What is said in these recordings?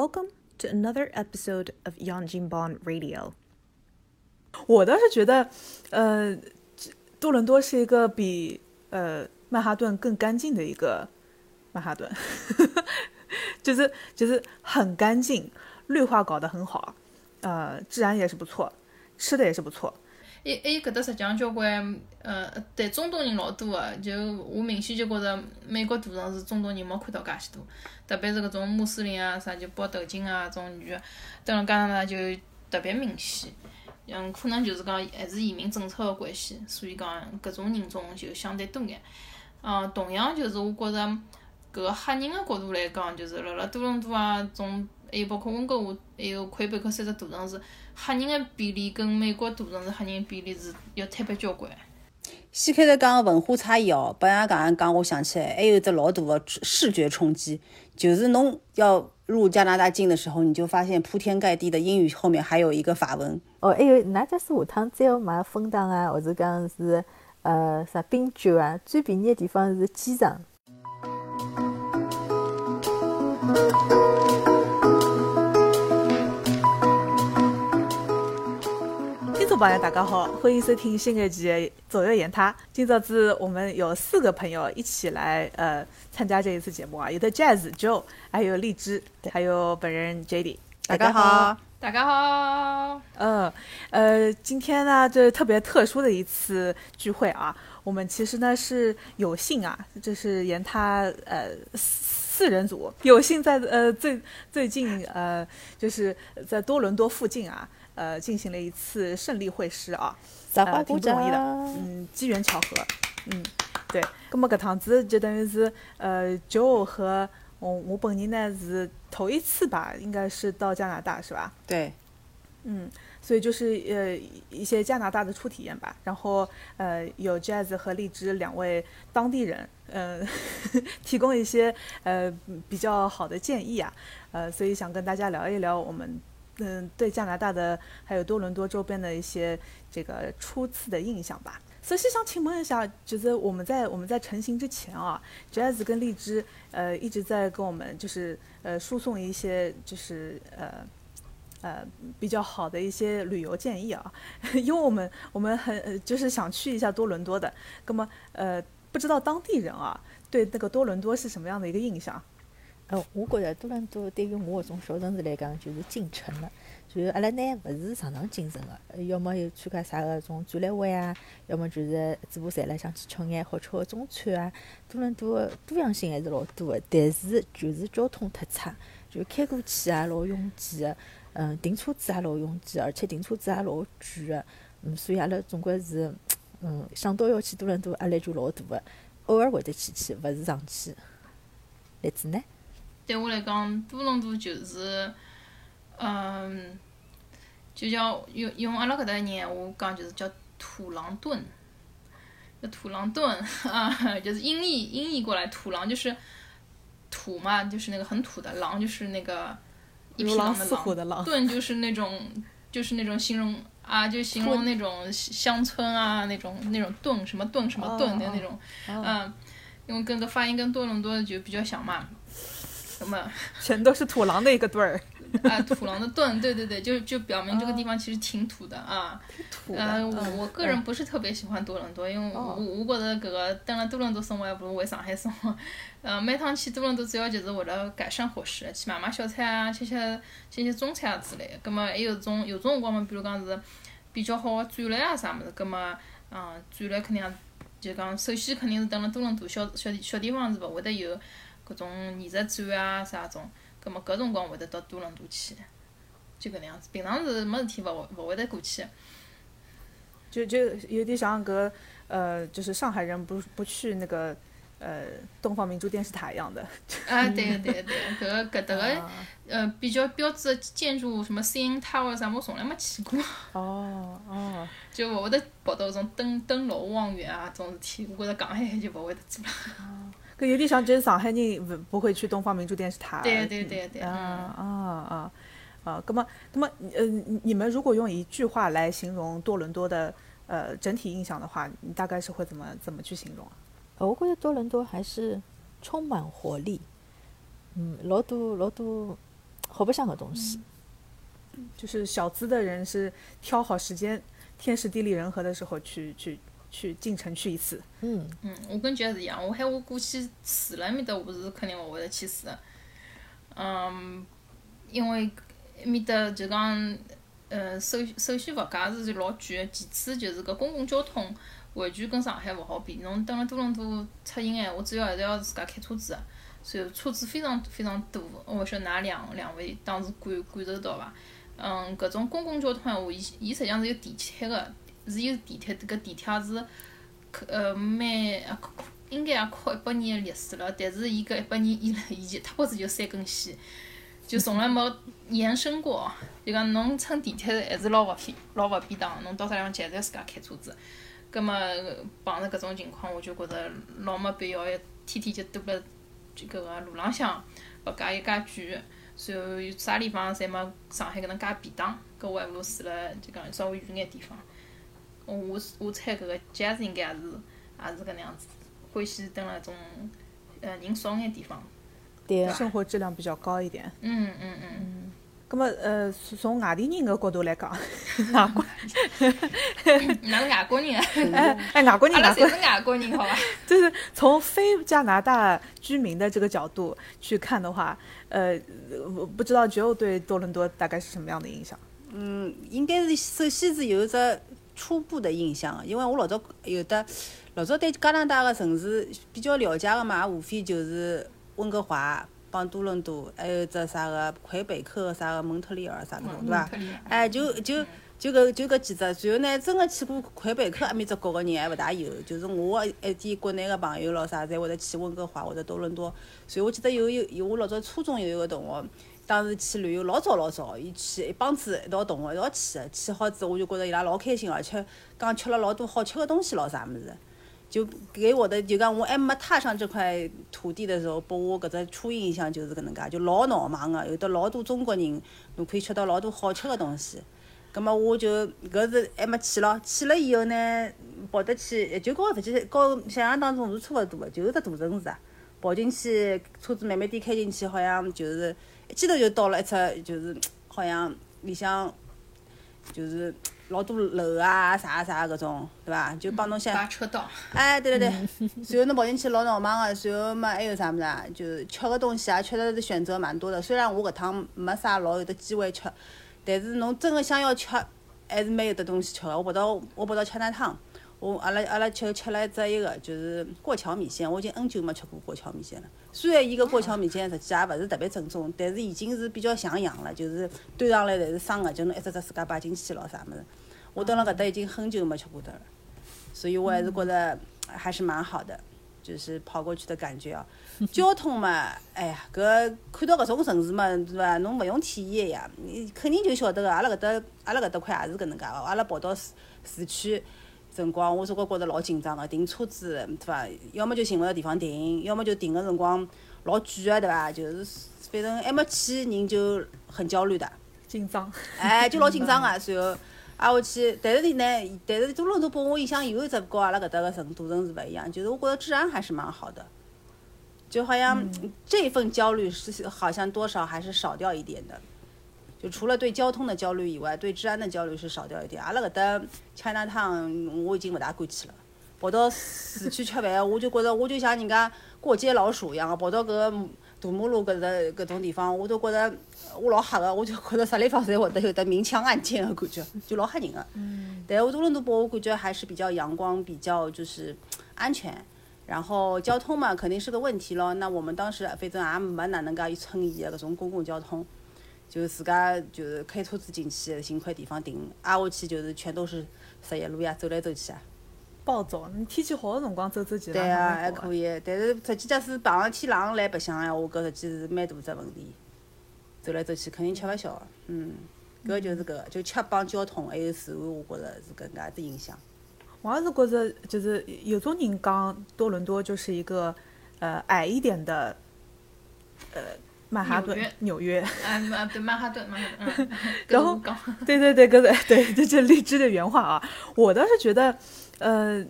Welcome to another episode of Yanjinban Radio。我倒是觉得，呃，多伦多是一个比呃曼哈顿更干净的一个曼哈顿，就是就是很干净，绿化搞得很好，呃，治安也是不错，吃的也是不错。还还有搿搭实际上交关，呃，对中东人老多个，就我明显就觉着美国大城市中东人没看到介许多，特别是搿种穆斯林啊啥，就包头巾啊种女个，蹲辣加拿大就特别明显。嗯，可能就是讲还是移民政策个关系，所以讲搿种人种就相对多眼。嗯，同样就是我觉着搿个黑人个角度来讲，就是辣辣多伦多啊种。还有包括温哥华，还有魁北克三只大城市，黑人的比例跟美国大城市黑人比例是要摊板交关。先开头讲文化差异哦，帮人家讲讲，我想起来还有一只老大的视觉冲击，就是侬要入加拿大境的时候，你就发现铺天盖地的英语后面还有一个法文。哦，还有，㑚假使下趟再要买分档啊，或者讲是呃啥冰酒啊，最便宜的地方是机场。朋友大家好，欢迎收听新一期的左右言他。今朝子我们有四个朋友一起来呃参加这一次节目啊，有的 Jazz Joe，还有荔枝，还有本人 j d 大家好，大家好。嗯呃，今天呢这特别特殊的一次聚会啊，我们其实呢是有幸啊，就是言他呃四人组，有幸在呃最最近呃就是在多伦多附近啊。呃，进行了一次胜利会师啊，呃，挺不容易的，嗯，机缘巧合，嗯，对。那么搿趟子就等于是，呃，Joe 和我我本人呢是头一次吧，应该是到加拿大是吧？对，嗯，所以就是呃一些加拿大的初体验吧。然后呃有 Jazz 和荔枝两位当地人，呃，提供一些呃比较好的建议啊，呃，所以想跟大家聊一聊我们。嗯，对加拿大的还有多伦多周边的一些这个初次的印象吧。首先想请问一下，就是我们在我们在成型之前啊，Jazz 跟荔枝呃一直在跟我们就是呃输送一些就是呃呃比较好的一些旅游建议啊，因为我们我们很就是想去一下多伦多的，那么呃不知道当地人啊对那个多伦多是什么样的一个印象？呃，我觉着多伦多对于我搿种小城市来讲，就是进城了。就是阿拉呢，勿是常常进城个，要么有参加啥个种展览会啊，要么就是嘴巴馋了想去吃眼好吃个中餐啊。多伦多多样性还是老多个，但是就是交通忒差，就开过去也老拥挤个，嗯，停车子也老拥挤，而且停车子也老贵个，嗯，所以阿拉总归是，嗯，想到要去多伦多压力就老大个，偶尔会得去去，勿是常去。例子呢？对我来讲，多伦多就是，嗯，就叫用用阿拉搿搭人闲话讲，就是叫土狼顿，叫土狼顿 啊，就是音译音译过来，土狼就是土嘛，就是那个很土的，狼就是那个一匹狼的狼，顿就是那种就是那种形容啊，就形容那种乡村啊，那种那种顿什么顿什么顿的那种，嗯，因为跟个发音跟多伦多就比较像嘛。什么？全都是土狼的一个队儿 啊！土狼的盾，对对对，就就表明这个地方其实挺土的啊。土呃，我我个人不是特别喜欢多伦多，因为我我觉得搿个等了多伦多生活还不如回上海生活。呃，每趟去多伦多主要就是为了改善伙食，去买买小菜啊，吃吃吃吃中餐啊之类的。葛末还有种有种辰光嘛，比如讲是比较好的展览啊啥物事，葛末嗯，展览肯定就讲首先肯定是等了多伦多小小小地方是勿会得有。搿种艺术展啊啥种，葛末搿辰光会得到多伦多去，就搿能样子。平常是没事体勿会勿会得过去。就就有点像搿呃，就是上海人不不去那个呃东方明珠电视塔一样的。啊，对对对，搿搿搭个呃比较标志的建筑，什么 CN Tower 啥，我从来没去过。哦哦。就勿会得跑到搿种登登楼望远啊种事体，我觉着上海就勿会得做了。搿有点像，就是上海人不不会去东方明珠电视塔。对对对对。啊啊啊！啊，那么那么呃，你们如果用一句话来形容多伦多的呃整体印象的话，你大概是会怎么怎么去形容啊？我觉得多伦多还是充满活力，嗯，老多老多好白相个东西。就是小资的人是挑好时间，天时地利人和的时候去去去进城去一次。嗯，嗯，我跟 Jazz 一样，我喊我过去住了埃面搭，我是肯定勿会得去住的。嗯，因为埃面搭就讲，呃，首首先物价是老贵个，其次就是搿公共交通完全跟上海勿好比。侬蹲辣多伦多出行闲话，主要还是要自家开车子个，所以车子非常非常多。我勿晓得㑚两两位当时感感受到伐？嗯，搿种公共交通闲话，伊伊实际上是有地铁个，是有地铁，搿地铁是呃蛮应该也靠一百年个历史了，但是伊搿一百年以来，伊就脱骨子就三根线，就从来没延伸过。就讲侬乘地铁还是老勿便老勿便当，侬到啥地方去还是要自家开车子。葛末碰着搿种情况，我就觉着老没必要，天天就堵辣这个路浪向，物价又介贵。然后啥地方侪没上海搿能介便当，搿我还勿如住辣就讲稍微远眼地方。我我猜搿个 Jazz 应该也是也是搿能样子，欢喜蹲辣种呃人少眼地方。对个，生活质量比较高一点。嗯嗯嗯，咁么，呃，从从外地人个角度来讲，外国，哪是外国人啊？哎哎，外国人，外国阿拉侪是外国人，好伐？就是从非加拿大居民的这个角度去看的话，呃，我不知道 Joe 对多伦多大概是什么样的印象？嗯，应该是首先是有一只初步的印象，因为我老早有的老早对加拿大个城市比较了解个嘛，无非就是温哥华帮多伦多，还有只啥个魁北克、啥个蒙特利尔啥搿种，对伐？哎，就就就搿就搿几只，然后呢，真个去过魁北克埃面只国个人还勿大有，就是我一点国内个朋友咯啥，侪会得去温哥华或者多伦多。所以我记得有有有我老早初中有一个同学，当时去旅游老早老早，伊去一帮子一道同学一道去个，去好之后我就觉着伊拉老开心，而且讲吃了老多好吃个东西咾啥物事。就给我的就讲我还没踏上这块土地的时候，拨我搿只初印象就是搿能介，就老闹忙个，有得老多中国人，侬可以吃到老多好吃个东西。葛末我就搿是还没去咯，去了以后呢，跑得去，就跟实际跟想象当中是差勿多个，就是只大城市啊。跑进去，车子慢慢点开进去，好像就是一记头就到了一只，就是好像里向就是老多楼啊啥啥搿种，对伐？就帮侬想八车道。哎，对对对，随后侬跑进去老闹忙个，随后嘛还有啥物事啊？就是吃个东西啊，确实是选择蛮多的。虽然我搿趟没啥老有得机会吃，但是侬真个想要吃，还是蛮有得东西吃个。我跑到我跑到吃那汤，我阿拉阿拉就吃了一只一个就是过桥米线，我已经很久没吃过过桥米线了。虽然伊个过桥米线实际也勿是特别正宗，但是已经是比较像样了，就是端上来侪是生个，就侬一只只自家摆进去咯啥物事。我蹲辣搿搭已经很久没吃过的了，所以我还是觉着还是蛮好的，就是跑过去的感觉哦。交通嘛，哎呀，搿看到搿种城市嘛，对伐？侬勿用体验呀，你肯定就晓得个。阿拉搿搭阿拉搿搭块也是搿能介个，阿拉跑到市市区辰光，我总归觉着老紧张个，停车子对伐？要么就寻勿着地方停，要么就停个辰光老贵个对伐？就是反正还没去人就很焦虑的。紧张。哎，就老紧张个，然后挨下去，但是呢，但是多伦多拨我印象有一只跟阿拉搿搭个城大城市勿一样，就是我觉得治安还是蛮好的，就好像这份焦虑是好像多少还是少掉一点的，就除了对交通的焦虑以外，对治安的焦虑是少掉一点。阿拉搿搭 China Town 我已经勿大敢去了，跑到市区吃饭，我就觉着我就像人家过街老鼠一样个，跑到搿个大马路搿只搿种地方，我都觉着我老吓个，我就觉着啥地方侪会得有得明枪暗箭个感觉，就老吓人个。但是我多伦多拨我感觉还是比较阳光，比较就是安全。然后交通嘛，肯定是个问题咯。那我们当时反正也没哪能介乘伊个搿种公共交通，就自家就是开车子进去，寻块地方停，挨下去就是全都是十一路呀，走来走去啊。暴走，你天气好个辰光走走其实对啊，还。可以。但是实际假使碰上天冷来白相闲话，搿实际是蛮大只问题。走来走去肯定吃勿消个，嗯，搿就是搿个，就吃帮交通还有治安，我觉着是搿能介子影响。我也是觉着，就是有种人讲多伦多就是一个呃矮一点的呃曼哈顿纽约。嗯啊，对，曼哈顿，曼哈顿，嗯。然后对对 对，搿个 对，这是荔枝的原话啊。我倒是觉得，呃，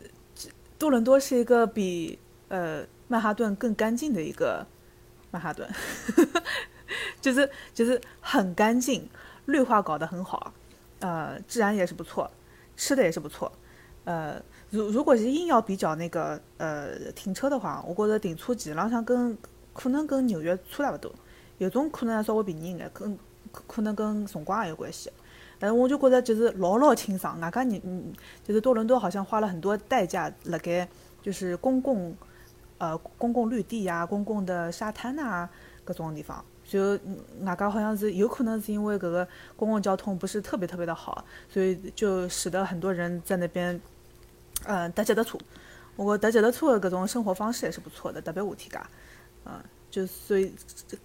多伦多是一个比呃曼哈顿更干净的一个曼哈顿。就是就是很干净，绿化搞得很好，呃，治安也是不错，吃的也是不错，呃，如如果是硬要比较那个呃停车的话，我觉着停车基本上跟可能跟纽约差差不多，有种可能稍微便宜一眼，跟可可能跟辰光也有关系。但是我就觉得就是老老清爽，外加你嗯，就是多伦多好像花了很多代价辣盖就是公共呃公共绿地呀、公共的沙滩呐各种地方。就外加好像是有可能是因为搿个公共交通不是特别特别的好，所以就使得很多人在那边嗯搭脚踏车。我觉搭脚踏车的搿种生活方式也是不错的，特别夏天介，嗯。就所以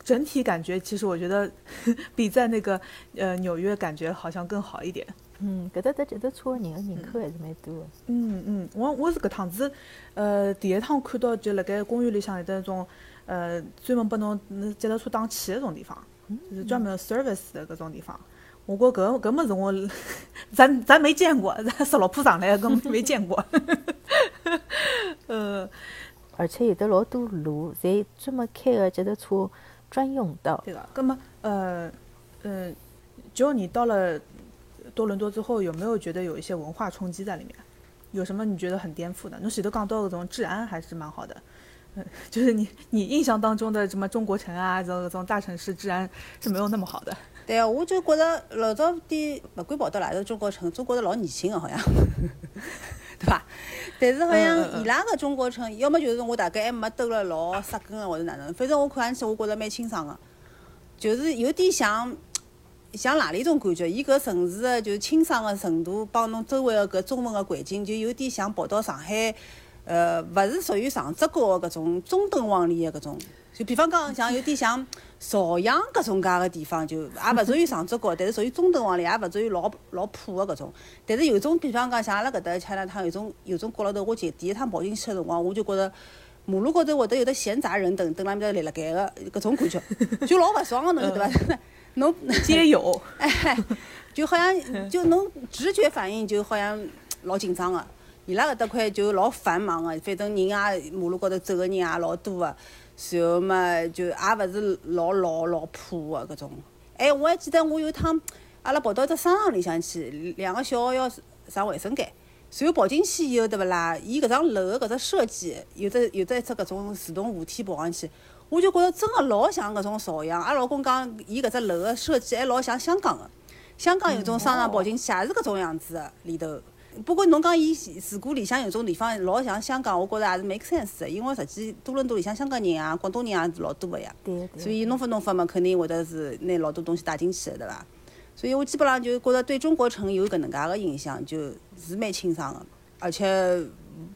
整体感觉，其实我觉得 比在那个呃纽约感觉好像更好一点。嗯，搿搭搭脚踏车的人个人口还是蛮多的。嗯嗯，我我是搿趟子呃第一趟看到就辣盖公园里向有得种呃专门拨侬脚踏车打气的种地方，就是专门 service 的搿种地方。我觉搿搿物事我咱咱没见过，咱石老铺上来根本没见过。呃。而且有的老多路，侪专门开个脚踏车专用道。对个，那么呃呃，就你到了多伦多之后，有没有觉得有一些文化冲击在里面？有什么你觉得很颠覆的？侬前头讲到搿种治安还是蛮好的，嗯，就是你你印象当中的什么中国城啊，这种这种大城市治安是没有那么好的。对啊，我就觉着老早点不管跑到哪个中国城，总觉得老年轻的好像。对伐？但是好像伊拉个中国城，要么就是我大概还没兜了老扎根个，或者哪能，反正我看上去我觉着蛮清爽个，就是有点像像哪里种感觉？伊搿城市个就清爽个程度，帮侬周围个搿中文个环境，就有点像跑到上海，呃，勿是属于上只高个搿种中等往里个搿种。就比方讲，像有点像朝阳搿种介个地方，就也勿属于上足高，但是属于中等往里，也勿属于老老破个搿种。但是有种比方讲，像阿拉搿搭吃两趟有种有种角落头，我前第一趟跑进去个辰光，我就觉着马路高头会得有得闲杂人等，等辣面搭立辣盖个搿种感觉，就老勿爽个，侬晓得伐？侬 皆有，哎，就好像就侬直觉反应就好像老紧张个。伊拉搿搭块就老繁忙个，反正人也马路高头走个人也老多个。然后嘛，就也勿是老老老破个搿种。哎，我还记得我有趟，阿拉跑到只商场里向去，两个小孩要上卫生间。然后跑进去以后，对勿啦？伊搿幢楼个搿只设计，有只有只一只搿种自动扶梯跑上去，我就觉着真个老像搿种朝阳。阿拉老公讲，伊搿只楼个设计还老像香港个。香港有种商场跑进去也是搿种样子个里头。不过侬讲伊如果里向有种地方老像香港，我觉着也是 make sense 的，因为实际多伦多里向香港人啊、广东人也是老多的呀。对对。所以弄法弄法嘛，肯定会得是拿老多东西带进去的，对伐？所以我基本上就觉着对中国城有搿能介个印象，就是蛮清爽的，而且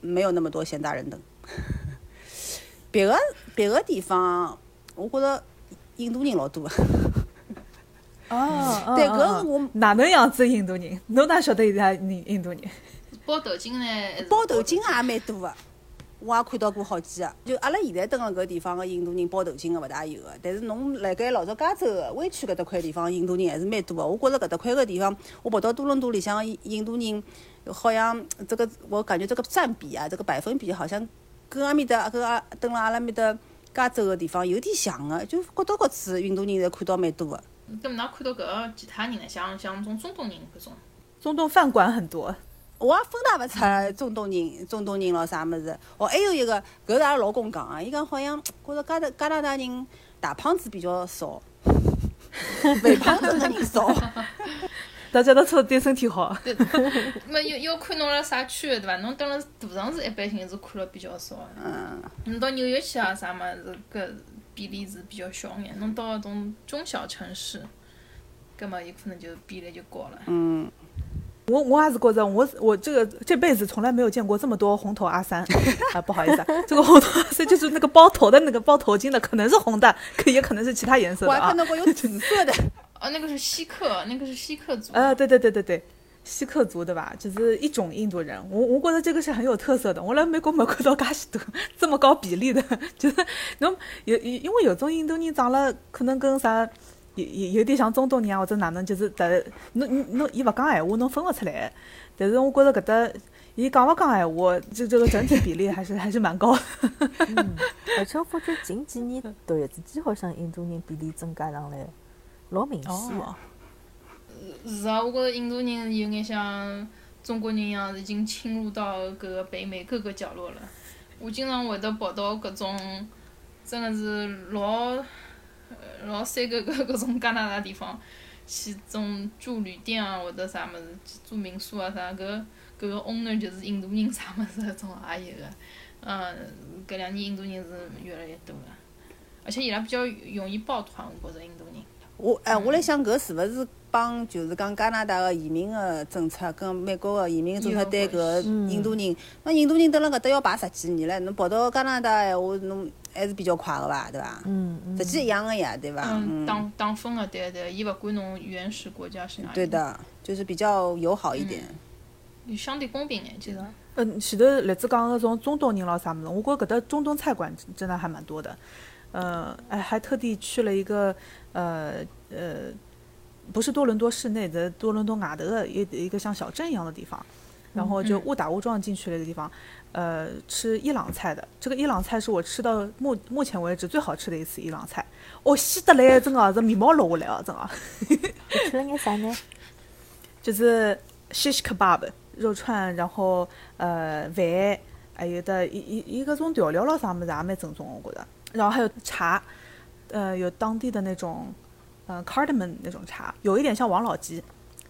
没有那么多闲杂人等。别个别个地方，我觉着印度人老多。哦，对，搿我哪能样子印度人？侬哪晓得伊拉印印度人？包头巾呢？包头巾也蛮多个，我也看到过好几个。就阿拉现在蹲个搿地方个印度人包头巾个勿大有个，但是侬辣盖老早加州个湾区搿搭块地方，印度人还是蛮多个。我觉着搿搭块个地方，我跑到多伦多里向印度人，好像这个我感觉这个占比啊，这个百分比好像跟阿面搭跟阿蹲辣阿拉面搭加州个地方有点像个，就各到各处印度人侪看到蛮多个。咁㑚看到搿个其他人呢？像像种中东人搿种，中东饭馆很多，我也分大勿出中东人、中东人咯啥物事。哦，还有一个，搿是阿拉老公讲个，伊讲好像觉着加拿加拿大人大胖子比较少，肥胖子的人少。大家都说对身体好。对，没要要看侬辣啥区对伐？侬蹲辣大城市，一般性是看了比较少。嗯。侬到纽约去啊，啥物事搿？比例是比较小眼，侬到那种中小城市，搿么有可能就比例就高了。嗯，我我也是觉着，我我这个这辈子从来没有见过这么多红头阿三 啊！不好意思啊，这个红头阿三就是那个包头的那个包头巾的，可能是红的，可也可能是其他颜色的啊。我还看到过有紫色的，哦，那个是稀客，那个是稀客族。呃，对对对对对。锡克族对吧？就是一种印度人，我我觉得这个是很有特色的。我来美国没看到介许多这么高比例的，就是侬有因为有种印度人长了可能跟啥有有有点像中东人啊，或者哪能，就是在侬侬伊勿讲闲话，侬分勿出来。但是我觉着搿搭伊讲勿讲闲话，就这个整体比例还是还是蛮高。嗯，而且我发觉近几年突然之间好像印度人比例增加上来，老明显哦的。，是啊，我觉着印度人有眼像中国人一样，已经侵入到搿个北美各个角落了。我经常会得跑到搿种，真的是老，老山搿个搿种加拿大地方，去种住旅店啊，或者啥物事，去住民宿啊啥，搿搿个 owner 就是印度人啥物事搿种也有个。嗯，搿两年印度人是越来越多了，而且伊拉比较容易抱团，我觉着印度人。我哎，我来想搿是勿是帮就是讲加拿大个移民个政策跟美国个移民政策对搿印度人，那印度人蹲辣搿搭要排十几年了，侬跑到加拿大闲话，侬还是比较快个伐，对伐？嗯嗯实际一样个呀，对伐？嗯，嗯，打打分个，对对，伊勿管侬原始国家是哪里，对，的，就是比较友好一点。相对公平眼，其实。嗯，前头栗子讲个种中东人咯啥物事，我觉着搿搭中东菜馆真真的还蛮多的。呃，哎，还特地去了一个呃呃，不是多伦多市内的多伦多外头的一一个像小镇一样的地方，然后就嗯误打误撞进去了一个地方，呃，吃伊朗菜的。这个伊朗菜是我吃到目目前为止最好吃的一次伊朗菜，哦，西得来，真的，是眉毛落下来啊，真的。吃了眼啥呢？就是 shish kebab 肉串，然后呃饭，还有的一一一个种调料咯啥么子也蛮正宗，我觉得。然后还有茶，呃，有当地的那种呃 cardamom 那种茶，有一点像王老吉。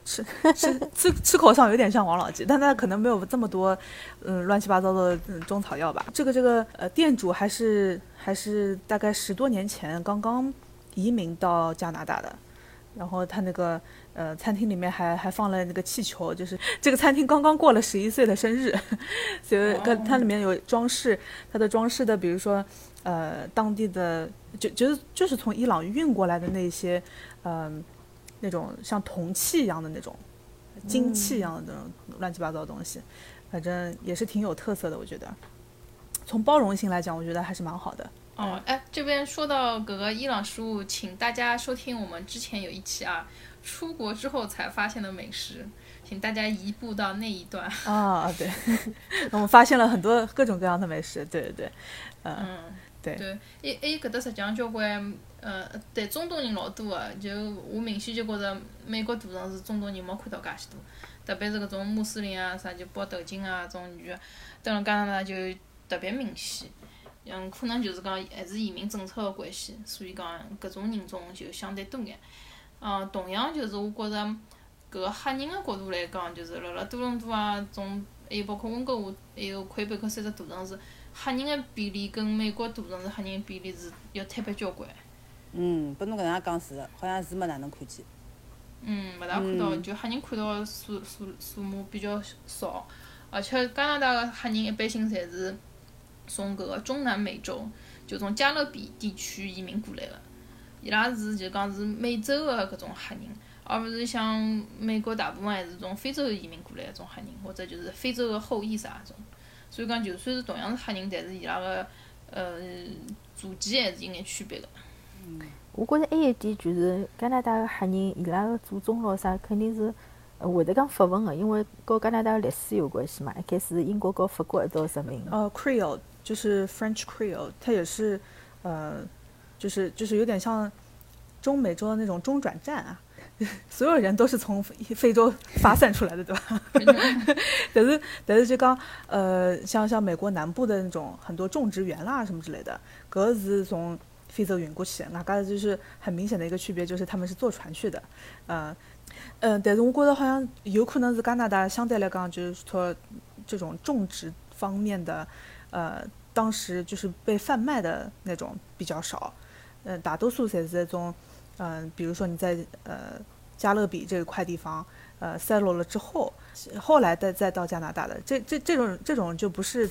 吃吃吃吃口上有点像王老吉，但它可能没有这么多，嗯，乱七八糟的嗯中草药吧。这个这个呃，店主还是还是大概十多年前刚刚移民到加拿大的，然后他那个呃餐厅里面还还放了那个气球，就是这个餐厅刚刚过了十一岁的生日，所以它它里面有装饰，它的装饰的比如说呃当地的就就是就是从伊朗运过来的那些嗯、那种像铜器一样的那种金器一样的那种乱七八糟的东西，反正也是挺有特色的，我觉得。从包容性来讲，我觉得还是蛮好的。哦，哎，这边说到搿个伊朗食物，请大家收听我们之前有一期啊，出国之后才发现的美食，请大家移步到那一段。啊，对，我们发现了很多各种各样的美食，对对对，嗯，嗯，对，还还有搿搭实际上交关，呃，对中东人老多个，就我明显就觉着美国大城市中东人没看到介许多，特别是搿种穆斯林啊啥，就包头巾啊种女个，蹲辣加拿大就特别明显。嗯，可能就是讲还是移民政策个关系，所以讲搿种人种就相对多眼。嗯，同样就是我觉着搿个黑人个角度来讲，就是辣辣多伦多啊，种还有包括温哥华，还有魁北克三只大城市，黑人个比例跟美国大城市黑人比例是要摊板交关。嗯，拨侬搿能介讲是的，好像是没哪能看见。嗯，勿大看到，嗯就黑人看到数数数目比较少，而且加拿大个黑人一般性侪是从搿个中南美洲，就从加勒比地区移民过来个，伊拉是就讲是美洲个搿种黑人，而勿是像美国大部分还是从非洲移民过来个种黑人，或者就是非洲个后裔啥种。所以讲，就算是同样是黑人，但是伊拉个呃祖籍还是有眼区别个。我觉着还有一点就是加拿大个黑人，伊拉个祖宗咯啥，肯定是呃会得讲法文个，因为和加拿大个历史有关系嘛。一开始英国和法国一道殖民的。呃，Creole 就是 French Creole，它也是，呃，就是就是有点像中美洲的那种中转站啊，所有人都是从非非洲发散出来的，对吧？但是但是就讲，呃，像像美国南部的那种很多种植园啦什么之类的，搿是从非洲运过去的，外加就是很明显的一个区别就是他们是坐船去的，呃。嗯，但是我觉得好像有可能是加拿大相对来讲，就是说这种种植方面的，呃，当时就是被贩卖的那种比较少，嗯、大多数才是那种，嗯、比如说你在呃加勒比这一块地方，呃，settle 了之后，后来再再到加拿大的，这这这种这种就不是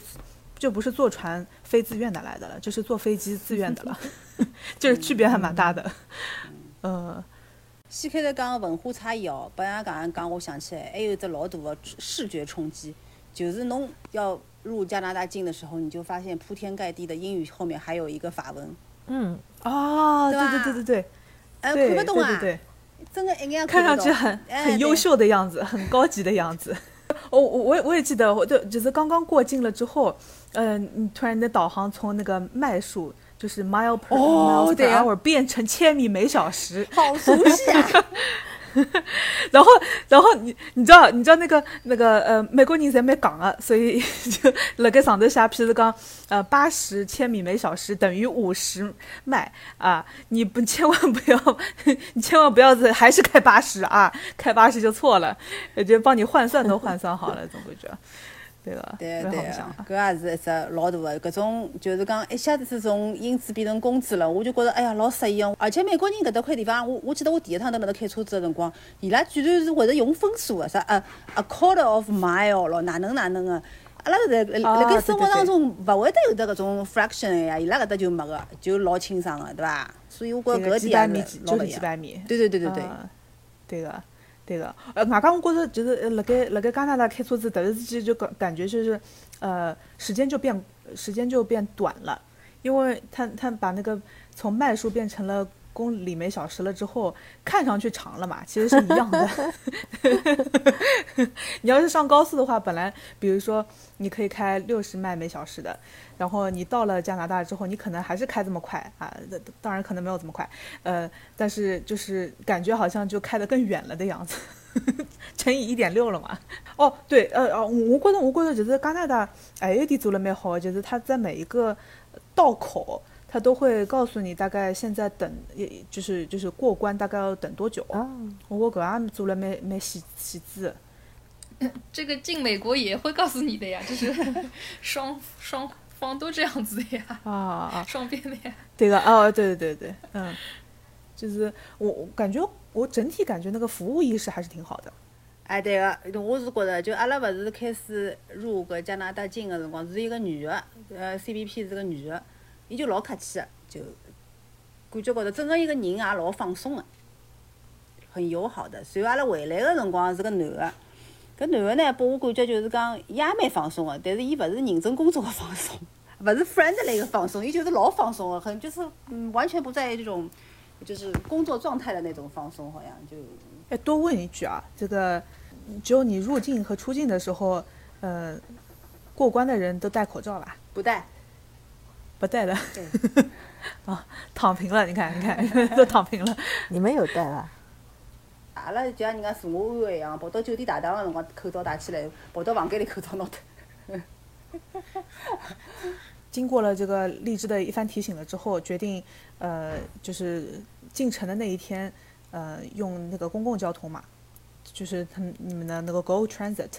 就不是坐船非自愿的来的了，就是坐飞机自愿的了，就是区别还蛮大的，呃。先开头讲文化差异哦，拨人家讲讲，我想起来还有一只老大的视觉冲击，就是侬要入加拿大境的时候，你就发现铺天盖地的英语后面还有一个法文，嗯，哦，对对对对对对，哎，对看不懂啊，对对对，真的一眼看上去很哎很优秀的样子，很高级的样子。我我我也我也记得，我就就是刚刚过境了之后，嗯、你突然你的导航从那个迈数就是 mile per 哦 miles 对 per 啊 hour 变成千米每小时，好熟悉啊！然后，然后你你知道你知道那个那个呃美国人侪蛮讲的，所以 就辣盖上头写，譬如讲呃八十千米每小时等于五十迈啊，你不千万不要，你千万不要是还是开八十啊，开八十就错了，也就帮你换算都换算好了，总归觉得。对个，对蛮好对想啊，搿也是一只老大的搿种，就是讲一下子从英制变成公制了，我就觉着哎呀老适意哦。而且美国人搿搭块地方，我我记得我第一趟到搿搭开车子个辰光，伊拉居然是会得用分数个，啥呃 a quarter of mile 咯，哪能哪能个。阿拉搿搭辣盖啊生活当中勿会得有得搿种 fraction 个呀，伊拉搿搭就没个，就老清爽个，对伐？所以我觉这个着搿点也是老就是勿一样。对对对对对，啊对个，对个。呃，外加我觉着就是呃辣盖辣盖加拿大开车子，突然之间就感感觉就是，呃，时间就变时间就变短了，因为他他把那个从迈数变成了。公里每小时了之后，看上去长了嘛，其实是一样的。你要是上高速的话，本来比如说你可以开六十迈每小时的，然后你到了加拿大之后，你可能还是开这么快啊，那当然可能没有这么快，呃，但是就是感觉好像就开得更远了的样子，乘以一点六了嘛。哦，对，呃哦，我觉得我觉得就是加拿大还有一点做了蛮好的，就是它在每一个道口。它都会告诉你大概现在等，也就是就是过关大概要等多久。啊，我觉搿也做了蛮蛮细细致的。这个进美国也会告诉你的呀，就是 双双方都这样子的呀，啊啊，双边的呀。对个，哦，对对对对，嗯，就是我我感觉我整体感觉那个服务意识还是挺好的。哎，对个，我是觉着，就阿拉勿是开始入搿加拿大境个辰光，是一个女个，呃，CBP 是个女个，伊就老客气个，就感觉高头整个一个人也老放松个，很友好的。随后阿拉回来个辰光是个男个，搿男个呢，拨我感觉就是讲伊也蛮放松个，但是伊勿是认真工作个放松，勿是 friendly 个放松，伊就是老放松个，很就是嗯，完全不在这种就是工作状态的那种放松，好像就哎，多问一句啊，这个只有你入境和出境的时候，呃，过关的人都戴口罩吧？不戴。不戴的对。啊，躺平了，你看，你看，都躺平了。你们有带伐？阿拉就像人家自我安慰一样，跑到酒店大堂的辰光口罩戴起来，跑到房间里口罩拿脱。经过了这个励志的一番提醒了之后，决定呃，就是进城的那一天，呃，用那个公共交通嘛，就是他们你们的那个 Go Transit。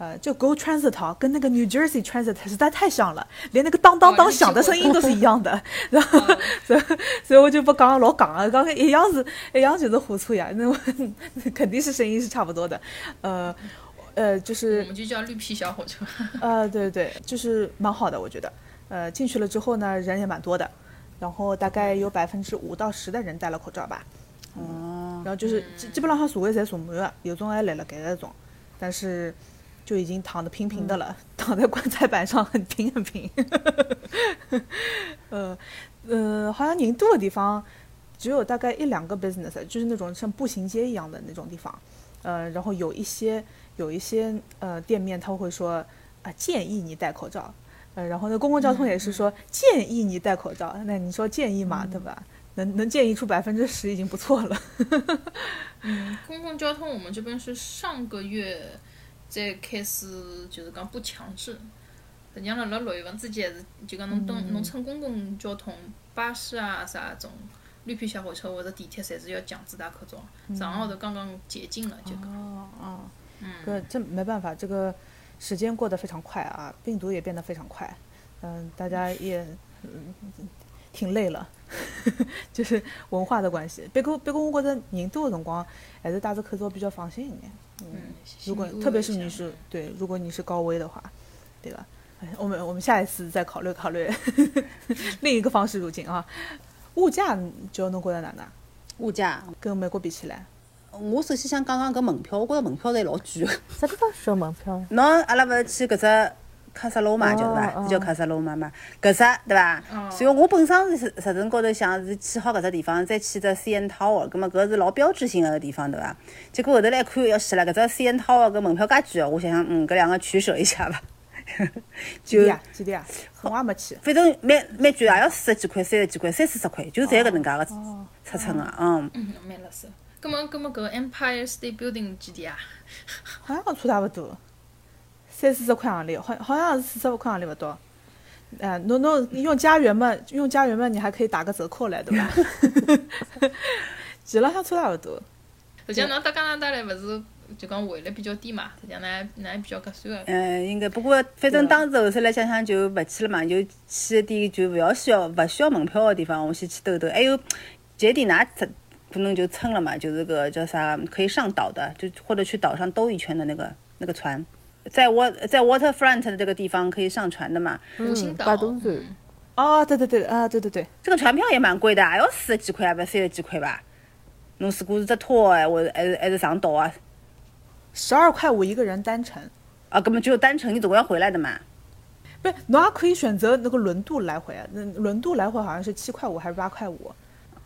呃，就 Go Transit 啊，跟那个 New Jersey Transit 实在太像了，连那个当当当响的声音都是一样的。然后，所以所以我就不讲老讲了，刚刚一样是一样就是火车呀，那我 肯定是声音是差不多的。呃呃，就是我们就叫绿皮小火车。呃，对对，就是蛮好的，我觉得。呃，进去了之后呢，人也蛮多的，然后大概有百分之五到十的人戴了口罩吧。哦。然后就是基基本上上座位侪坐满的，有种还来了盖那种，但是就已经躺得平平的了，躺在棺材板上很平很平。呃呃，好像宁都的地方只有大概一两个 business，就是那种像步行街一样的那种地方。呃，然后有一些有一些呃店面他会说啊、建议你戴口罩。呃，然后呢，公共交通也是说建议你戴口罩。那你说建议嘛，对吧？能能建议出百分之十已经不错了。嗯，公共交通我们这边是上个月才开始，就是讲不强制。实际上辣辣六月份之前是，就讲侬等侬乘公共交通、巴士啊啥种绿皮小火车或者地铁，侪是要强制戴口罩。上号头刚刚解禁了，就讲。哦哦，嗯，这这没办法，这个时间过得非常快啊，病毒也变得非常快，嗯，大家也嗯挺累了，就是文化的关系。别过别过，我觉得人多的辰光还是戴着口罩比较放心一点。嗯，如果特别是你是对，如果你是高危的话，对吧？哎我们我们下一次再考虑考虑 另一个方式入境啊。物价就侬觉得哪能？物价，跟美国比起来？我首先想讲讲搿门票，我觉着门票侪老贵个。啥地方需要门票？侬阿拉勿是去搿只卡萨罗嘛，叫是伐？哦是叫卡萨罗嘛嘛？搿只对伐？所以我本身是实实高头想是去好搿只地方，再去只 CN Tower，葛末搿是老标志性个地方对伐？结果后头来看，要死了，搿只 CN Tower 搿门票介贵哦，我想想，嗯，搿两个取舍一下吧。就几钿啊？几钿啊？我也没去。反正蛮蛮贵，也要四十几块、三十几块、三四十块，就侪搿能介个尺寸个，嗯。嗯，蛮合适。葛末，葛末搿个 Empire State Building 几钿啊？好像差差勿多，三四十块行钿，好好像是四十五块行钿勿到。哎，侬侬用家园嘛，用家园嘛，你还可以打个折扣来，对伐？其实浪向差差勿多。实际上，侬到加拿大来勿是就讲汇率比较低嘛？实际上，㑚㑚也比较合算个。嗯，应该不过反正当时后头来想想就勿去了嘛，就去一点就勿要需要勿需要门票个地方，我先去兜兜。还有节点㑚可可能就蹭了嘛，就是个叫啥可以上岛的，就或者去岛上兜一圈的那个那个船，在 wa 在 waterfront 的这个地方可以上船的嘛。湖心岛摆渡船，哦，对对对，啊，对对对，这个船票也蛮贵的，也要四十几块啊，不三十几块吧？侬如果是只拖哎，或者还是还是上岛啊？十二块五一个人单程。啊，根本只有单程，你总归要回来的嘛。不是，侬也可以选择那个轮渡来回啊。那轮渡来回好像是七块五还是八块五？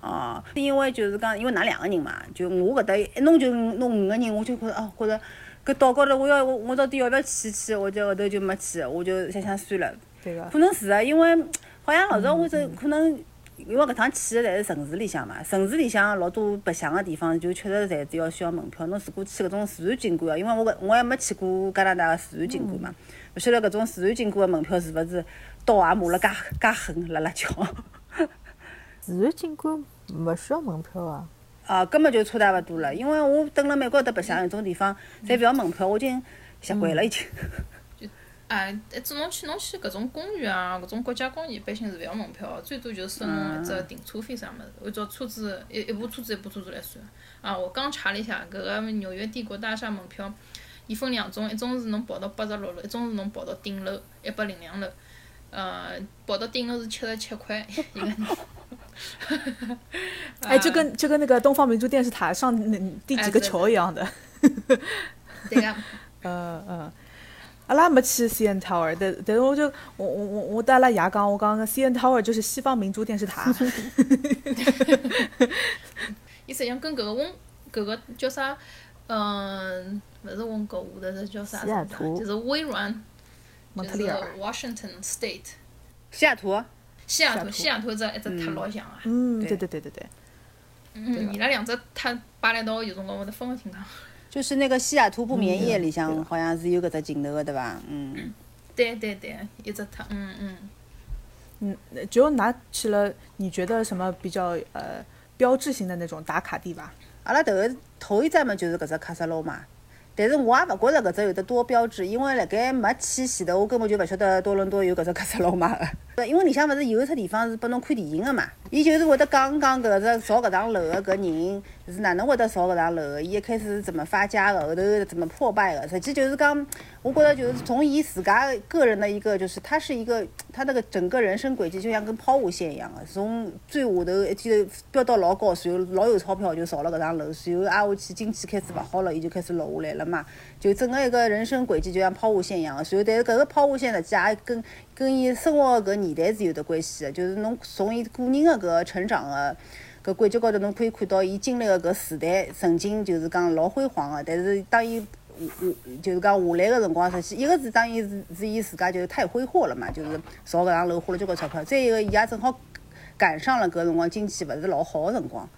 哦，因为就是讲，因为㑚两个人嘛，就我搿搭一弄就弄五个人，我就觉着哦，觉着搿岛高头我要我我到底要勿要去去，我就后头就没去，我就想想算了。对个。可能是啊，因为好像老早我这可能因为搿趟去的侪是城市里向嘛，城市里向老多白相个地方就确实侪是要需要门票。侬如果去搿种自然景观啊，因为我搿我还没去过加拿大个自然景观嘛，勿晓得搿种自然景观个门票是勿是刀也磨了介介狠辣辣叫。自然景观勿需要门票啊。啊，根本就差大勿多了，因为我等辣美国搭白相有种地方，侪勿要门票，我已经习惯了已经。哎，只侬去侬去搿种公园啊，搿种国家公园，一般性是勿要门票，最多就是收侬一只停车费啥物事，按照车子一一部车子一部车子来算。啊，我刚查了一下，搿个纽约帝国大厦门票，伊分两种，一种是侬跑到八十六楼，一种是侬跑到顶楼一百零两楼。呃，跑到顶楼是七十七块一个人。哎，就跟就跟那个东方明珠电视塔上那第几个球一样的。对个。嗯嗯，阿拉没去 CN Tower，但但是我就我我我我带阿拉爷讲，我讲个 CN Tower 就是西方明珠电视塔。伊实际上跟搿个温搿个叫啥？嗯，勿是温哥华的，是叫啥？西雅图就是微软。蒙特利尔。就是 Washington State。西雅图。西雅图，西雅图一只一只塔老像啊。嗯，对对对对对。嗯，伊拉两只塔摆辣一道，有辰光会得分勿清爽。就是那个西雅图不眠夜里向好像是有搿只镜头个，对伐？嗯。对对对，一只塔，嗯嗯。嗯，只有拿去了，你觉得什么比较呃标志性的那种打卡地吧？阿拉头头一站嘛，就是搿只喀萨罗嘛。但是我也勿觉着搿只有得多标志，因为辣盖没去前头，我根本就勿晓得多伦多有搿只喀萨罗嘛个。因为里向勿是有一只地方是拨侬看电影个嘛，伊就是会得讲讲搿只造搿幢楼个搿人是哪能会得造搿幢楼个，伊一开始是怎么发家个，后头怎么破败个。实际就是讲，我觉着就是从伊自家个人的一个，就是他是一个他那个整个人生轨迹就像跟抛物线一样个，从最下头一记头飙到老高，然后老有钞票就造了搿幢楼，随后挨下去经济开始勿好了，伊就开始落下来了嘛。就整个一个人生轨迹就像抛物线一样个，然后但是搿个抛物线实际也跟跟伊生活搿年代是有得关系个，就是侬从伊个人个搿成长个搿轨迹高头，侬可以看到伊经历个搿时代曾经就是讲老辉煌个，但是当伊下下就是讲下来个辰光，实际一个是当伊是是伊自家就是太挥霍了嘛，就是造搿幢楼花了交关钞票，再一个伊也正好赶上了搿辰光经济勿是老好个辰光。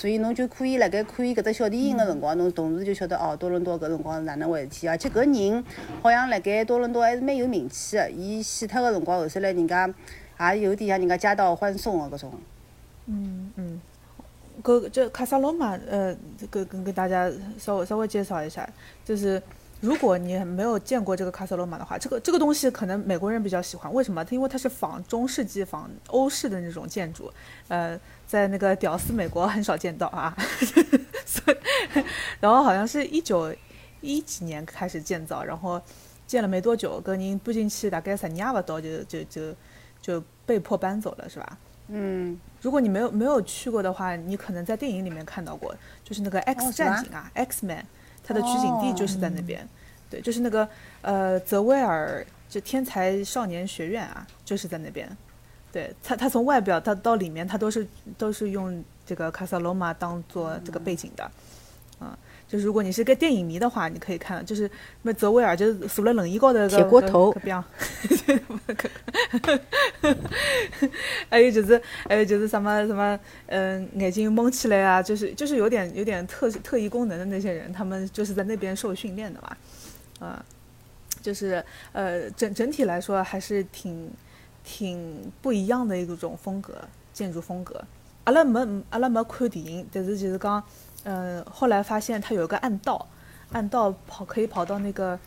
所以侬就可以辣盖看伊搿只小电影个辰光，侬同时就晓得哦，多伦多搿辰光是哪能回事体，而且搿人好像辣盖多伦多还是蛮有名气个。伊死脱个辰光，后首来人家也有点像人家家道欢送个搿种。嗯嗯，搿这卡萨罗嘛，呃，跟跟跟大家稍微稍微介绍一下，就是如果你没有见过这个卡萨罗马的话，这个这个东西可能美国人比较喜欢，为什么？它因为它是仿中世纪、仿欧式的那种建筑，呃。在那个屌丝美国很少见到啊，所以，然后好像是一九一几年开始建造，然后建了没多久，跟您搬进去大概三年不到，就就就就被迫搬走了，是吧？嗯，如果你没有没有去过的话，你可能在电影里面看到过，就是那个 X 战警啊，X Man，它的取景地就是在那边，对，就是那个呃泽维尔就天才少年学院啊，就是在那边。对他，他从外表它到里面，他都是都是用这个卡萨罗马当做这个背景的，啊、就是如果你是个电影迷的话，你可以看，就是那泽维尔就是坐了冷椅高头铁锅头 还有就是还有就是什么什么，嗯、眼睛蒙起来啊，就是就是有点有点特特异功能的那些人，他们就是在那边受训练的嘛，啊、就是呃整整体来说还是挺挺不一样的一种风格，建筑风格。阿拉没阿拉没看电影，但是就是讲，呃，后来发现它有一个暗道，暗道跑可以跑到那个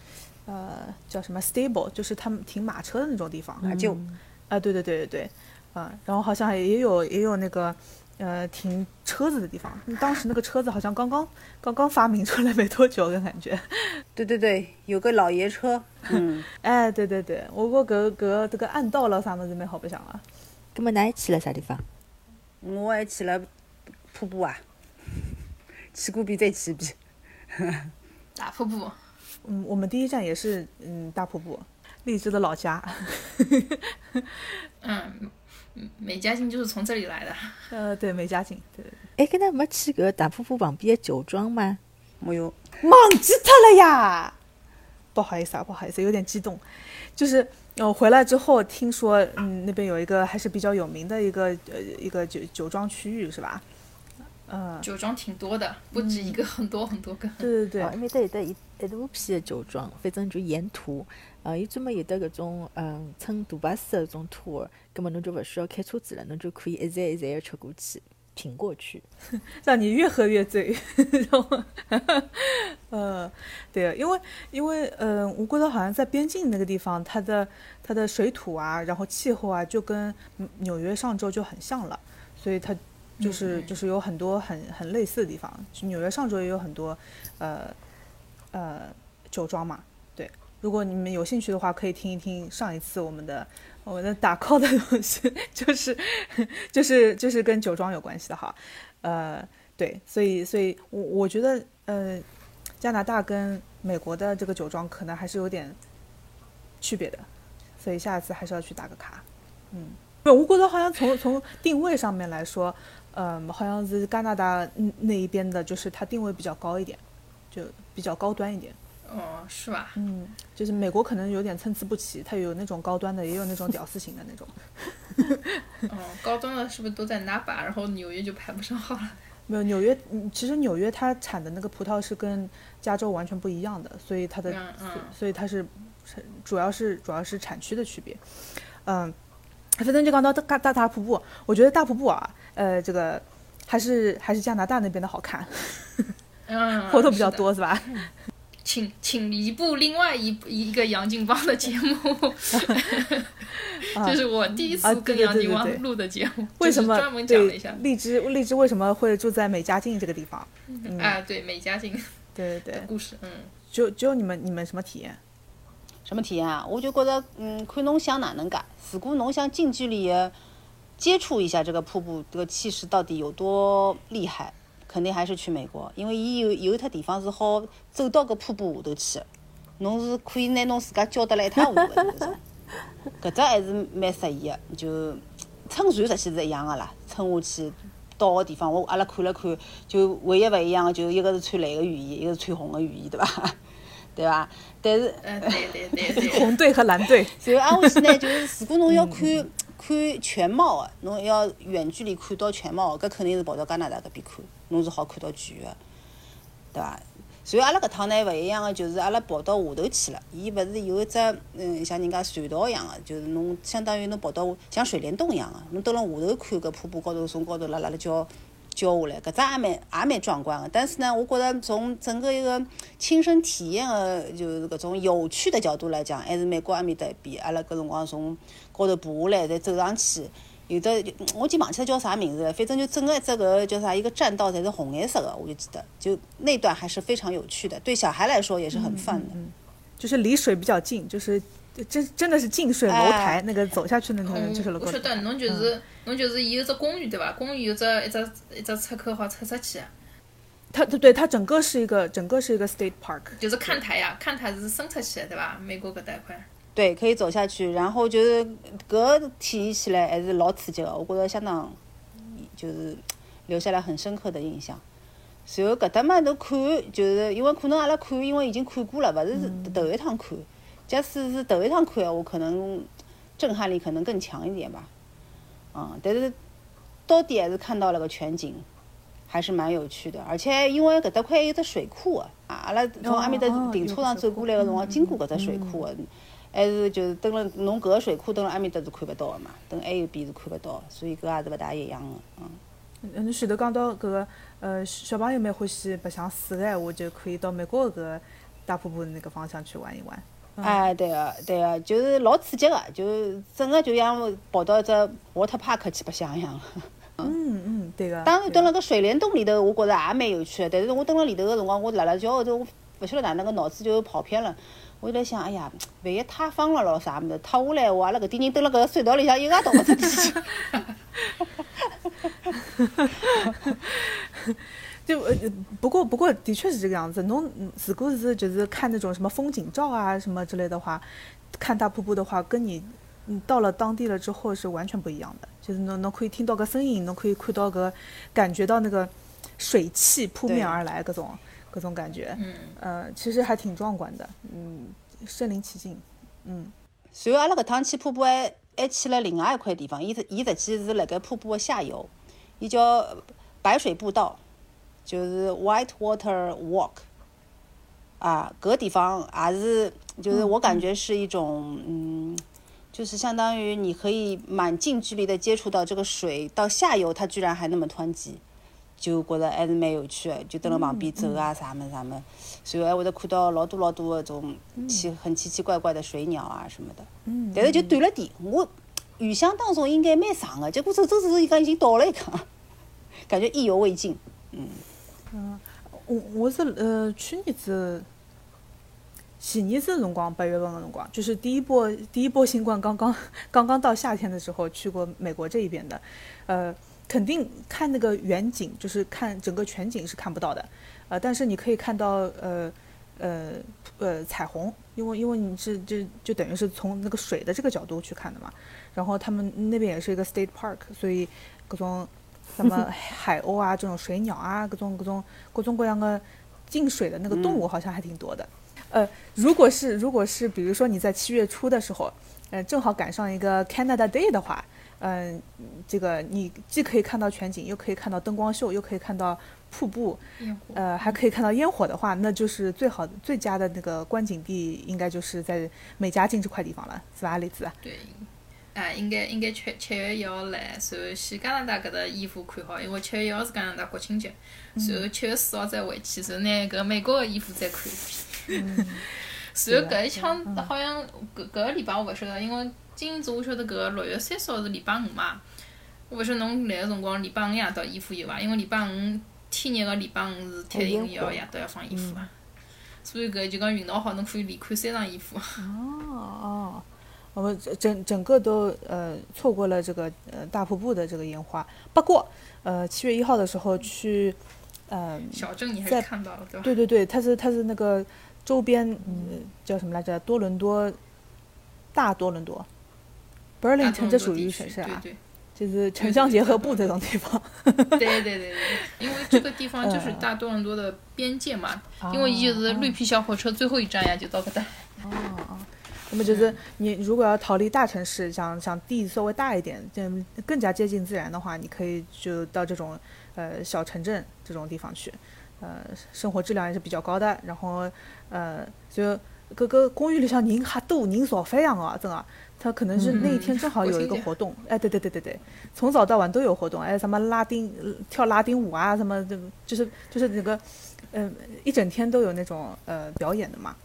呃叫什么 stable，就是他们停马车的那种地方。马厩啊，对对对对对，啊，然后好像也有也有那个呃停车子的地方。当时那个车子好像刚刚刚刚发明出来没多久的感觉。对对对，有个老爷车，嗯，哎，对对对，我我搿搿这个暗道了啥么子蛮好白相啊。葛么㑚还去了啥地方？我还去了瀑布啊，去过比再去比。大瀑布，嗯，我们第一站也是嗯大瀑布，荔枝的老家。嗯，嗯美加金就是从这里来的。呃，对，美加景，对，哎，跟他没去搿大瀑布旁边的酒庄吗？没有，忘记他了呀。不好意思啊，不好意思，有点激动。就是我回来之后听说，嗯，那边有一个还是比较有名的一个呃一个酒酒庄区域是吧？嗯，酒庄挺多的，不止一个，很多很多个。对对对，哦埃面搭有得一一大批的酒庄，反正就沿途，呃，伊专门有的搿种嗯乘大巴士的搿种 tour，葛么侬就勿需要开车子了，侬就可以一站一站的吃过去，品过去。让你越喝越醉，然后，呃，对，因为因为呃，我觉得好像在边境那个地方，它的它的水土啊，然后气候啊，就跟嗯纽约上周就很像了，所以它就是嗯就是有很多很很类似的地方。就纽约上周也有很多呃呃酒庄嘛，对。如果你们有兴趣的话，可以听一听上一次我们的我们的打 call 的东西，就是就是就是跟酒庄有关系的哈。呃，对，所以所以我我觉得呃，加拿大跟美国的这个酒庄可能还是有点区别的，所以下一次还是要去打个卡。嗯，对，我觉得好像从从定位上面来说，嗯、好像是加拿大嗯那一边的，就是它定位比较高一点，就比较高端一点。哦，是吧？嗯，就是美国可能有点参差不齐，它有那种高端的，也有那种屌丝型的那种。哦，高端的是不是都在纳巴？然后纽约就排不上号了。没有纽约，嗯其实纽约它产的那个葡萄是跟加州完全不一样的，所以它的，嗯嗯所以它是是主要是主要是产区的区别。嗯，反正就讲到大大大瀑布，我觉得大瀑布啊，呃，这个还是还是加拿大那边的好看，嗯，活动比较。多是吧？请请移步另外一一个杨劲邦的节目，这是我第一次跟杨劲对对对邦录的节目，为什么专门讲了一下？荔枝荔枝为什么会住在美加境这个地方？嗯，啊，对美加境对对对，故事，嗯，只有只有你们你们什么体验？什么体验啊？我就觉得，嗯，看侬想哪能介。如果侬想近距离的接触一下这个瀑布，这个气势到底有多厉害，肯定还是去美国，因为伊有有一笪地方是好走到搿瀑布下头去，侬是可以拿侬自家浇得来一塌糊涂，搿只还是蛮适宜的，就乘船实际是一样的啦，乘下去。到个地方，我阿拉看了看，就唯一勿一样的，就一个是穿蓝个雨衣，一个是穿红个雨衣，对伐？对伐？但是呃，对对对对，红队和蓝队，然后挨下去呢，就是如果侬要看看全貌的，侬要远距离看到全貌的，搿肯定是跑到加拿大搿边看，侬是好看到全的，对伐？所以阿拉搿趟呢勿一样个，就是阿拉跑到下头去了。伊勿是有一只嗯像人家隧道一样个，就是侬相当于侬跑到像水帘洞一样个，侬蹲辣下头看搿瀑布高头从高头辣辣辣浇教下来，搿只也蛮也蛮壮观个。但是呢，我觉着从整个一个亲身体验个就是搿种有趣的角度来讲，还是美国阿面搭比阿拉搿辰光从高头爬下来再走上去。有的我已经忘记了叫啥名字了，反正就整个一只搿叫啥一个栈道侪是红颜色的，我就记得，就那段还是非常有趣的，对小孩来说也是很 fun 的。就是离水比较近，就是真真的是近水楼台，哎那个走下去那个嗯就是楼我晓得，侬就是侬就是伊有只公寓对伐？公寓有只一只一只出口好出出去的，它对对，它整个是一个整个是一个 state park，就是看台呀，看台是伸出去的对伐？美国搿搭一块，对，可以走下去，然后就是搿体验起来还是老刺激个，我觉着相当就是留下来很深刻的印象。然后搿搭嘛，侬看就是因为可能阿拉看，因为已经看过了，勿是头一趟看。假使是头一趟看闲话，可能震撼力可能更强一点吧。嗯，但是到底还是看到了个全景，还是蛮有趣的。而且因为搿搭块有只水库，啊，阿拉从阿面搭停车场走过来个辰光，经过搿只水库个，还是就是蹲辣侬搿个水库蹲辣埃面搭是看勿到个嘛，蹲还有边是看勿到，所以搿也是勿大一样个，嗯。嗯，侬前头讲到搿个呃小朋友蛮欢喜白相水个闲话，就可以到美国搿个大瀑布那个方向去玩一玩。哎，对个，对个，就是老刺激个，就整个就像跑到一只 water park 去白相一样。嗯嗯，对个。当然，蹲辣个水帘洞里头，我觉着也蛮有趣个。但是我蹲辣里头个辰光，我辣辣叫，我勿晓得哪能个脑子就跑偏了。我就在想，哎呀，万一塌方了咯啥物事，塌下来，我阿拉搿点人蹲辣搿个隧道里向，一个也逃勿出去。就呃，不过不过的确是这个样子。侬如果是就是看那种什么风景照啊什么之类的话，看大瀑布的话，跟你嗯到了当地了之后是完全不一样的。就是侬侬可以听到个声音，侬可以看到个感觉到那个水汽扑面而来，各种各种感觉。嗯。呃，其实还挺壮观的。嗯，身临其境。嗯。随后阿拉搿趟去瀑布还还去了另外一块地方，伊是伊实际是辣盖瀑布的下游，伊叫白水步道。就是 White Water Walk，啊，搿个地方也是，就是我感觉是一种，嗯，就是相当于你可以蛮近距离的接触到这个水，到下游它居然还那么湍急，就觉着还是蛮有趣的，就蹲辣旁边走啊啥么啥么，随后还会得看到老多老多的种奇很奇奇怪怪的水鸟啊什么的，嗯，但是就短了点，我预想当中应该蛮长的，结果走走走走，伊讲已经到了一个，感觉意犹未尽，嗯。嗯，我我是呃去年子前年子辰光八月份的辰光，就是第一波第一波新冠刚刚 刚刚到夏天的时候去过美国这一边的，呃，肯定看那个远景，就是看整个全景是看不到的，呃，但是你可以看到呃呃呃彩虹，因为因为你是就就等于是从那个水的这个角度去看的嘛，然后他们那边也是一个 state park，所以各种。什么 海鸥啊，这种水鸟啊，各种各种各种各样的进水的那个动物好像还挺多的。呃，如果是如果是比如说你在七月初的时候，呃，正好赶上一个 Canada Day 的话，嗯，这个你既可以看到全景，又可以看到灯光秀，又可以看到瀑布，呃，还可以看到烟火的话，那就是最好最佳的那个观景地，应该就是在美加境这块地方了，是吧，李子？对。啊，应该应该七七月一号来，然后先加拿大搿搭衣服看好，因为七月一号是加拿大国庆节，然后七月四号再回去，然后拿搿美国个衣服再看一遍。然后搿一枪好像搿搿个礼拜我勿晓得，因为今子我晓得搿个六月三十号是礼拜五嘛，我勿晓得侬来个辰光礼拜五夜到衣服有伐？因为礼拜五天热个礼拜五是太平一号夜到要放衣服个，所以搿就讲运道好，侬可以连看三场衣服。哦 哦。我们整整个都呃错过了这个呃大瀑布的这个烟花。不过呃七月一号的时候去，呃小镇你还是看到了对吧？对对对，它是它是那个周边嗯叫什么来着？多伦多大多伦多，Burlington 这属于城市啊，就是城乡结合部这种地方。对对对对，因为这个地方就是大多伦多的边界嘛，因为伊就是绿皮小火车最后一站呀，就到搿搭。那么就是你如果要逃离大城市，想想地稍微大一点，这更加接近自然的话，你可以就到这种呃小城镇这种地方去，呃，生活质量也是比较高的。然后呃，就各个公寓里向人还多，人少飞扬啊，真的。他可能是那一天正好有一个活动，哎，对对对对对，从早到晚都有活动，哎，什么拉丁跳拉丁舞啊，什么就就是就是那个嗯一整天都有那种呃表演的嘛。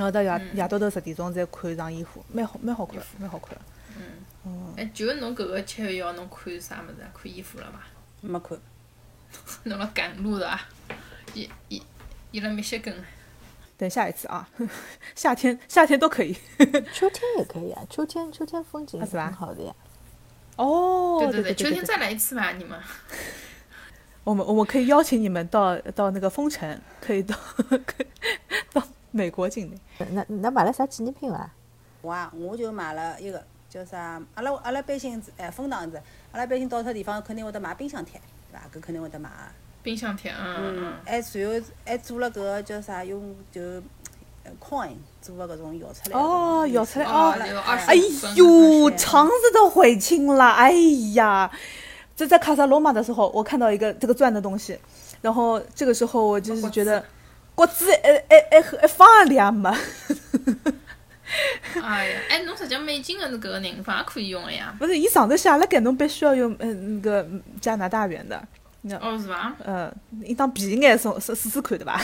然后到夜夜到头十点钟再看一场烟火，蛮好蛮好看，蛮好看。嗯。哦。哎，就侬搿个七月一号侬看啥物事啊？看烟火了伐？没看。侬辣赶路是伐？伊伊伊辣密歇根。等下一次啊，夏天夏天都可以。秋天也可以啊，秋天秋天风景是蛮好的呀。哦。对对对，秋天再来一次嘛，你们。我们我们可以邀请你们到到那个封城，可以到可以到。美国境内，那那买了啥纪念品伐？我啊，我就买了一个叫啥？阿拉阿拉般性子，哎，分档子，阿拉般性到脱地方肯定会得买冰箱贴，对伐？搿肯定会得买个。冰箱贴，嗯嗯还随后还做了搿个叫啥？用就呃 coin 做个搿种摇出来。哦，摇出来嗯，哦哎呦，肠子都悔青了，哎呀！这在卡萨罗马的时候，我看到一个这个钻的东西，然后这个时候我就是觉得，骨子还还还还放两嘛，哎呀，哎，侬实际上美金的搿个银方也可以用的呀。不是，伊上头写了盖，侬必须要用嗯那个加拿大元的，哦，是伐？呃，应当便宜眼送试试试看对伐？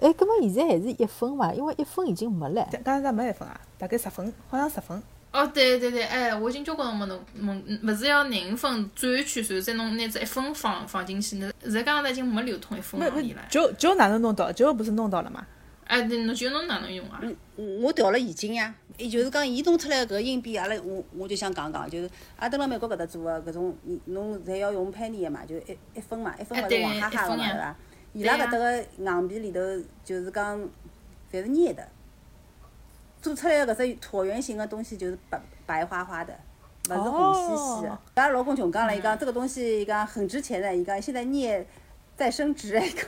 哎，葛末现在还是一分伐？因为一分已经没了。加拿大没一分啊，大概十分，好像十分。哦，对对对，哎，我已经交关辰光侬问，勿是要廿五分转圈，然后再侬拿只一分放放进去，那现在加拿大已经没流通一分没没行钿了。就就哪能弄到？就不是弄到了嘛？哎，对，侬就侬哪能用啊？我调了现金呀，伊就是讲伊弄出来搿硬币，阿拉我我就想讲讲，就是阿拉蹲辣美国搿搭做个搿种，你侬侪要用 penny 个嘛，就一一分嘛，一分勿是黄哈哈个嘛，一分呀对伐？伊拉搿搭个硬币里头就是讲，侪是捏的，做出来个搿只椭圆形个东西就是白白花花的，勿是红兮兮的哦。阿拉老公穷讲了，伊讲这个东西伊讲很值钱的，伊讲现在镍在升值，伊讲。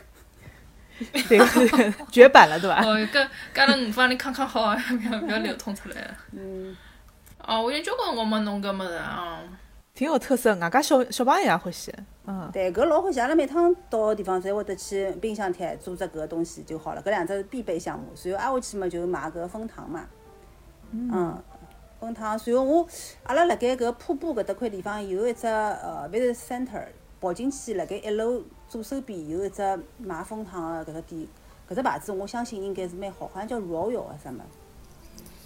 对，绝版了对吧？哦，搿搿阿拉五方里看看好啊，不要不要流通出来了。嗯，哦，我已经交关辰光没弄搿么子啊。挺有特色，外加小小朋友也欢喜。嗯，对，搿老欢喜，阿拉每趟到个地方侪会得去冰箱贴做只搿个东西就好了，搿两只是必备项目。随后挨下去嘛，就买搿蜂糖嘛，嗯，蜂糖。随后我阿拉辣盖搿瀑布搿搭块地方有一只呃 visit center，跑进去辣盖一楼左手边有一只卖蜂糖个搿只店，搿只牌子我相信应该是蛮好，好像叫 Royal 啊啥么。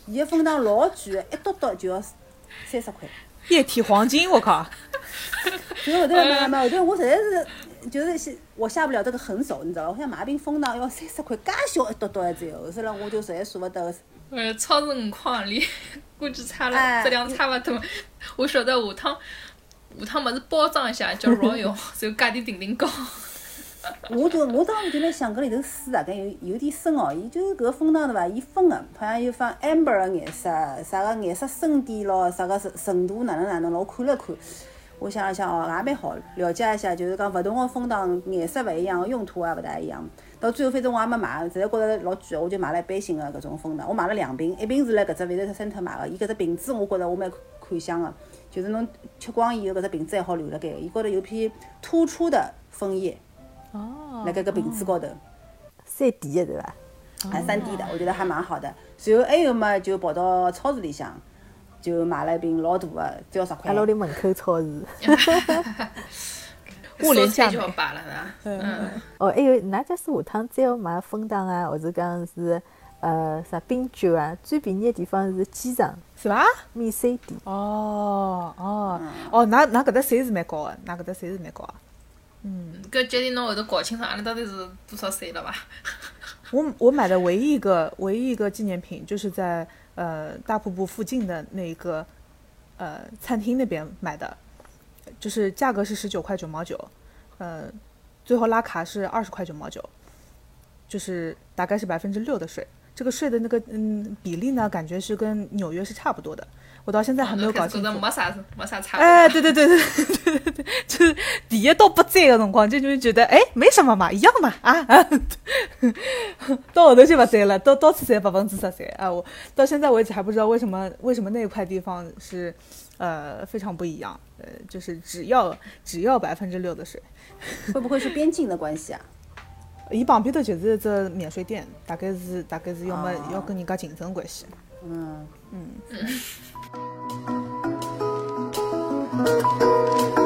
伊个蜂糖老贵个，一嘟嘟就要三十块。液体黄金，我靠！所以后头买买后头我实在是就是是我下不了这个狠手，你知道吧？我想买瓶蜂糖要三十块，介小一嘟嘟的只有，后头来我就实在舍不得。呃，超市五块行钿，估计差了哎质量差勿多。我晓得下趟下趟么子包装一下叫 Royal，然后价钿定定高。我就我当时就来想搿里头水大概有有点深哦，伊就是搿个蜂糖对伐？伊分个，好像有放 amber 个颜色，啥个颜色深点咯，啥个程度哪能哪能咯，我看了看。我想了想哦，也蛮好，了解一下，就是讲勿同个蜂糖颜色勿一样，用途也勿大一样。到最后反正我也没买，实在觉着老贵个，我就买了一般性个搿种蜂糖。我买了两瓶，一瓶是辣搿只 Visit Center 买个，伊搿只瓶子我觉着我蛮看相个，就是侬吃光以后搿只瓶子还好留辣盖，伊高头有片突出的枫叶。哦辣盖搿瓶子高头，三 D 的对伐？还三 D 的，我觉得还蛮好的。随后还有嘛，就跑到超市里向，就买了一瓶老大的，只要十块阿。拉屋里门口超市。物廉价就好美摆了，是伐？嗯，哦，还有，㑚假使下趟再要买蜂糖啊，或者讲是呃啥冰酒啊，最便宜的地方是机场是伐？免税店。哦哦哦，㑚㑚搿搭税是蛮高个，㑚搿搭税是蛮高个。搿决定侬后头搞清楚阿拉到底是多少岁了吧？我我买的唯一一个唯一一个纪念品，就是在呃大瀑布附近的那一个呃餐厅那边买的，就是价格是十九块九毛九，呃，最后拉卡是二十块九毛九，就是大概是百分之六的税。这个税的那个嗯比例呢，感觉是跟纽约是差不多的。我到现在还没有搞清楚。没啥没啥差别。哎，对对对对对对对，就是第一到不在的辰光，就就会觉得哎，没什么嘛，一样嘛啊啊，到后头就不在了，到到处侪百分之十三啊！我到现在为止还不知道为什么为什么那一块地方是呃非常不一样，呃，就是只要只要百分之六的税，会不会是边境的关系啊？伊旁边头就是一只免税店，大概是大概是要么哦要跟人家竞争关系。嗯，嗯。Thank you.